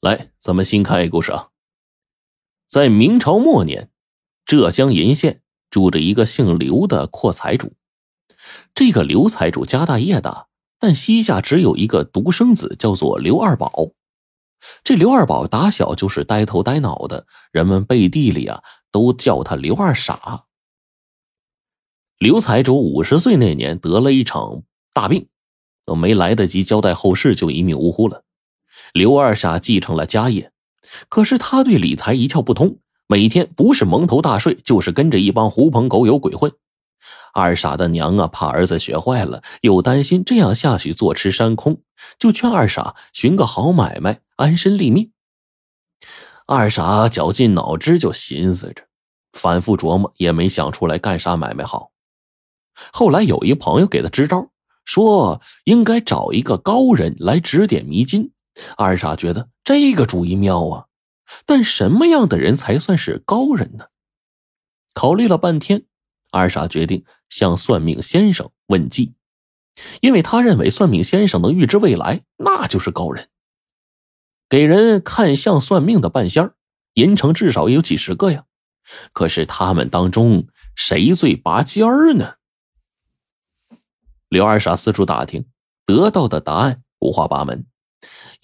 来，咱们新看一个故事啊。在明朝末年，浙江鄞县住着一个姓刘的阔财主。这个刘财主家大业大，但膝下只有一个独生子，叫做刘二宝。这刘二宝打小就是呆头呆脑的，人们背地里啊都叫他刘二傻。刘财主五十岁那年得了一场大病，都没来得及交代后事，就一命呜呼了。刘二傻继承了家业，可是他对理财一窍不通，每天不是蒙头大睡，就是跟着一帮狐朋狗友鬼混。二傻的娘啊，怕儿子学坏了，又担心这样下去坐吃山空，就劝二傻寻个好买卖，安身立命。二傻绞尽脑汁就寻思着，反复琢磨，也没想出来干啥买卖好。后来有一朋友给他支招，说应该找一个高人来指点迷津。二傻觉得这个主意妙啊，但什么样的人才算是高人呢？考虑了半天，二傻决定向算命先生问计，因为他认为算命先生能预知未来，那就是高人。给人看相算命的半仙儿，银城至少也有几十个呀。可是他们当中谁最拔尖儿呢？刘二傻四处打听，得到的答案五花八门。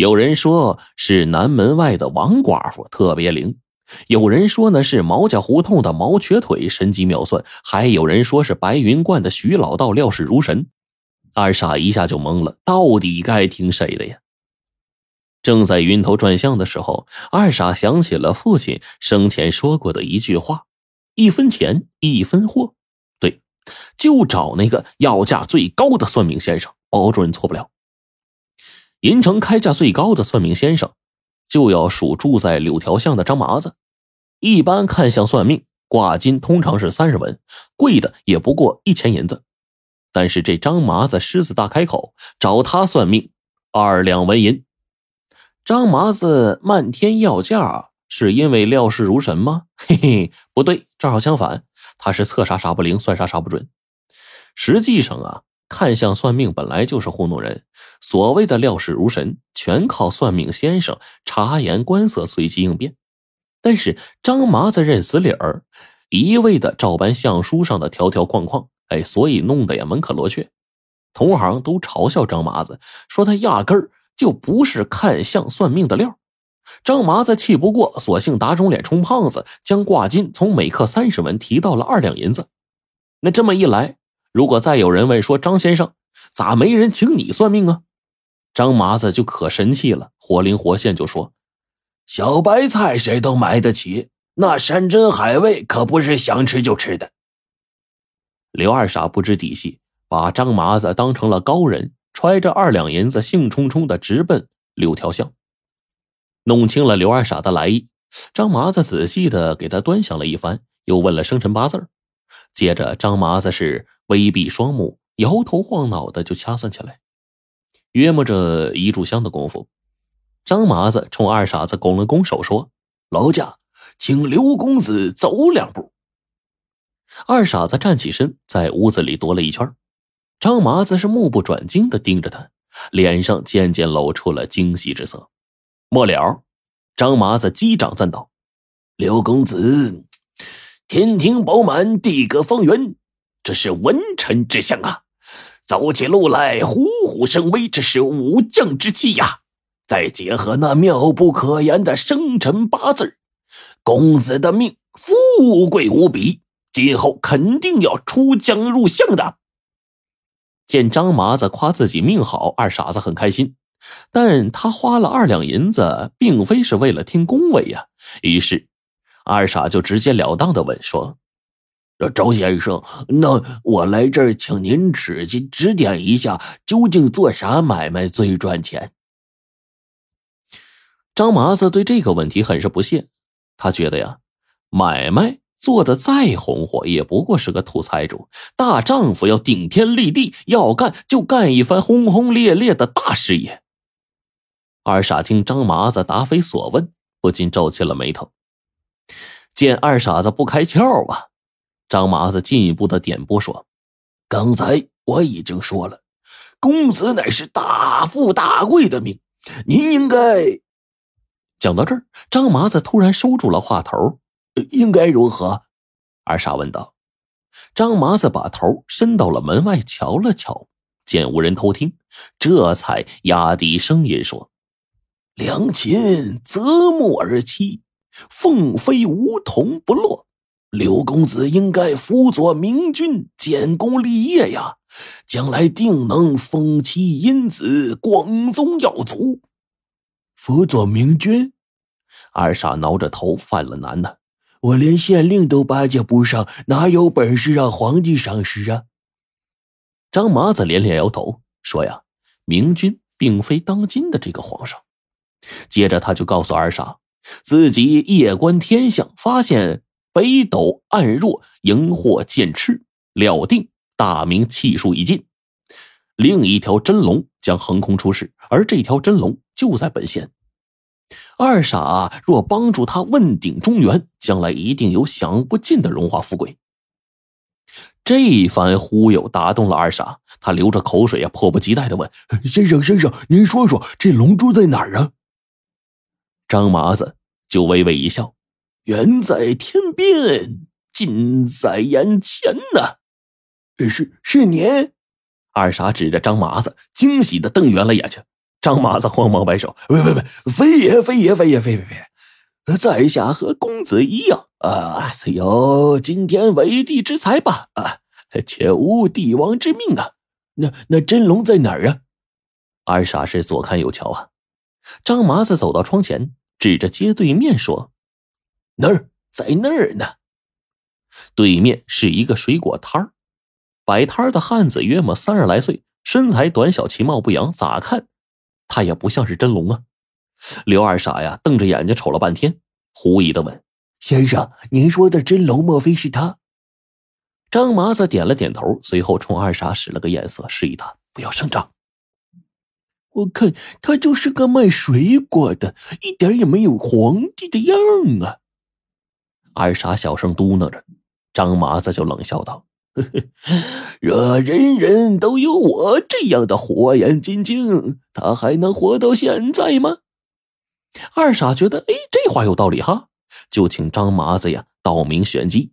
有人说是南门外的王寡妇特别灵，有人说呢是毛家胡同的毛瘸腿神机妙算，还有人说是白云观的徐老道料事如神。二傻一下就懵了，到底该听谁的呀？正在晕头转向的时候，二傻想起了父亲生前说过的一句话：“一分钱一分货。”对，就找那个要价最高的算命先生，保准错不了。银城开价最高的算命先生，就要数住在柳条巷的张麻子。一般看相算命挂金通常是三十文，贵的也不过一钱银子。但是这张麻子狮子大开口，找他算命二两纹银。张麻子漫天要价，是因为料事如神吗？嘿嘿，不对，正好相反，他是测啥啥不灵，算啥啥不准。实际上啊。看相算命本来就是糊弄人，所谓的料事如神，全靠算命先生察言观色，随机应变。但是张麻子认死理儿，一味的照搬相书上的条条框框，哎，所以弄得也门可罗雀。同行都嘲笑张麻子，说他压根儿就不是看相算命的料。张麻子气不过，索性打肿脸充胖子，将挂金从每克三十文提到了二两银子。那这么一来。如果再有人问说张先生咋没人请你算命啊？张麻子就可神气了，活灵活现就说：“小白菜谁都买得起，那山珍海味可不是想吃就吃的。”刘二傻不知底细，把张麻子当成了高人，揣着二两银子，兴冲冲的直奔柳条巷。弄清了刘二傻的来意，张麻子仔细的给他端详了一番，又问了生辰八字接着张麻子是。微闭双目，摇头晃脑的就掐算起来。约摸着一炷香的功夫，张麻子冲二傻子拱了拱手，说：“劳驾，请刘公子走两步。”二傻子站起身，在屋子里踱了一圈。张麻子是目不转睛的盯着他，脸上渐渐露出了惊喜之色。末了，张麻子击掌赞道：“刘公子，天庭饱满，地阁方圆。”这是文臣之相啊，走起路来虎虎生威，这是武将之气呀。再结合那妙不可言的生辰八字，公子的命富贵无比，今后肯定要出将入相的。见张麻子夸自己命好，二傻子很开心，但他花了二两银子，并非是为了听恭维呀。于是，二傻就直截了当的问说。周先生，那我来这儿，请您指指指点一下，究竟做啥买卖最赚钱？张麻子对这个问题很是不屑，他觉得呀，买卖做的再红火，也不过是个土财主，大丈夫要顶天立地，要干就干一番轰轰烈烈的大事业。二傻听张麻子答非所问，不禁皱起了眉头。见二傻子不开窍啊！张麻子进一步的点拨说：“刚才我已经说了，公子乃是大富大贵的命，您应该……”讲到这儿，张麻子突然收住了话头。应该如何？二傻问道。张麻子把头伸到了门外，瞧了瞧，见无人偷听，这才压低声音说：“良禽择木而栖，凤飞梧桐不落。刘公子应该辅佐明君，建功立业呀，将来定能封妻荫子，光宗耀祖。辅佐明君？”二傻挠着头犯了难呢。我连县令都巴结不上，哪有本事让皇帝赏识啊？张麻子连连摇头说：“呀，明君并非当今的这个皇上。”接着他就告诉二傻，自己夜观天象，发现北斗暗弱，荧惑渐赤，料定大明气数已尽，另一条真龙将横空出世，而这条真龙就在本县。二傻若帮助他问鼎中原，将来一定有享不尽的荣华富贵。这一番忽悠打动了二傻，他流着口水啊，迫不及待的问：“先生，先生，您说说这龙珠在哪儿啊？”张麻子就微微一笑：“远在天边，近在眼前呢。”是是您？二傻指着张麻子，惊喜的瞪圆了眼睛。张麻子慌忙摆手：“喂喂喂，非也非也非也非非非，在下和公子一样啊，虽有惊天为地之才吧，啊，却无帝王之命啊。那那真龙在哪儿啊？”二傻是左看右瞧啊。张麻子走到窗前，指着街对面说：“那儿，在那儿呢。对面是一个水果摊儿，摆摊的汉子约莫三十来岁，身材短小，其貌不扬，咋看？”他也不像是真龙啊！刘二傻呀，瞪着眼睛瞅了半天，狐疑的问：“先生，您说的真龙，莫非是他？”张麻子点了点头，随后冲二傻使了个眼色，示意他不要声张。我看他就是个卖水果的，一点也没有皇帝的样啊！二傻小声嘟囔着，张麻子就冷笑道。若人人都有我这样的火眼金睛，他还能活到现在吗？二傻觉得，哎，这话有道理哈，就请张麻子呀道明玄机。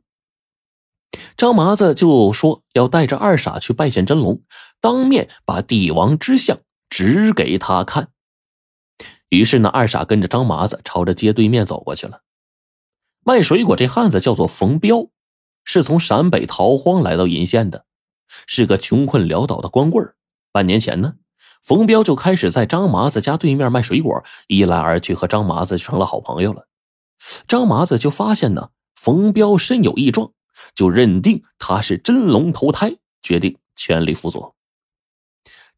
张麻子就说要带着二傻去拜见真龙，当面把帝王之相指给他看。于是呢，二傻跟着张麻子朝着街对面走过去了。卖水果这汉子叫做冯彪。是从陕北逃荒来到鄞县的，是个穷困潦倒的光棍半年前呢，冯彪就开始在张麻子家对面卖水果，一来二去和张麻子成了好朋友了。张麻子就发现呢，冯彪身有异状，就认定他是真龙投胎，决定全力辅佐。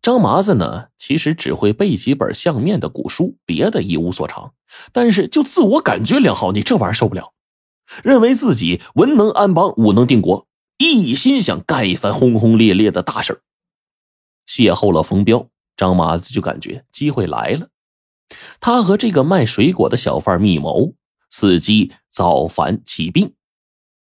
张麻子呢，其实只会背几本相面的古书，别的一无所长，但是就自我感觉良好，你这玩意儿受不了。认为自己文能安邦，武能定国，一心想干一番轰轰烈烈的大事邂逅了冯彪，张麻子就感觉机会来了。他和这个卖水果的小贩密谋，伺机造反起兵，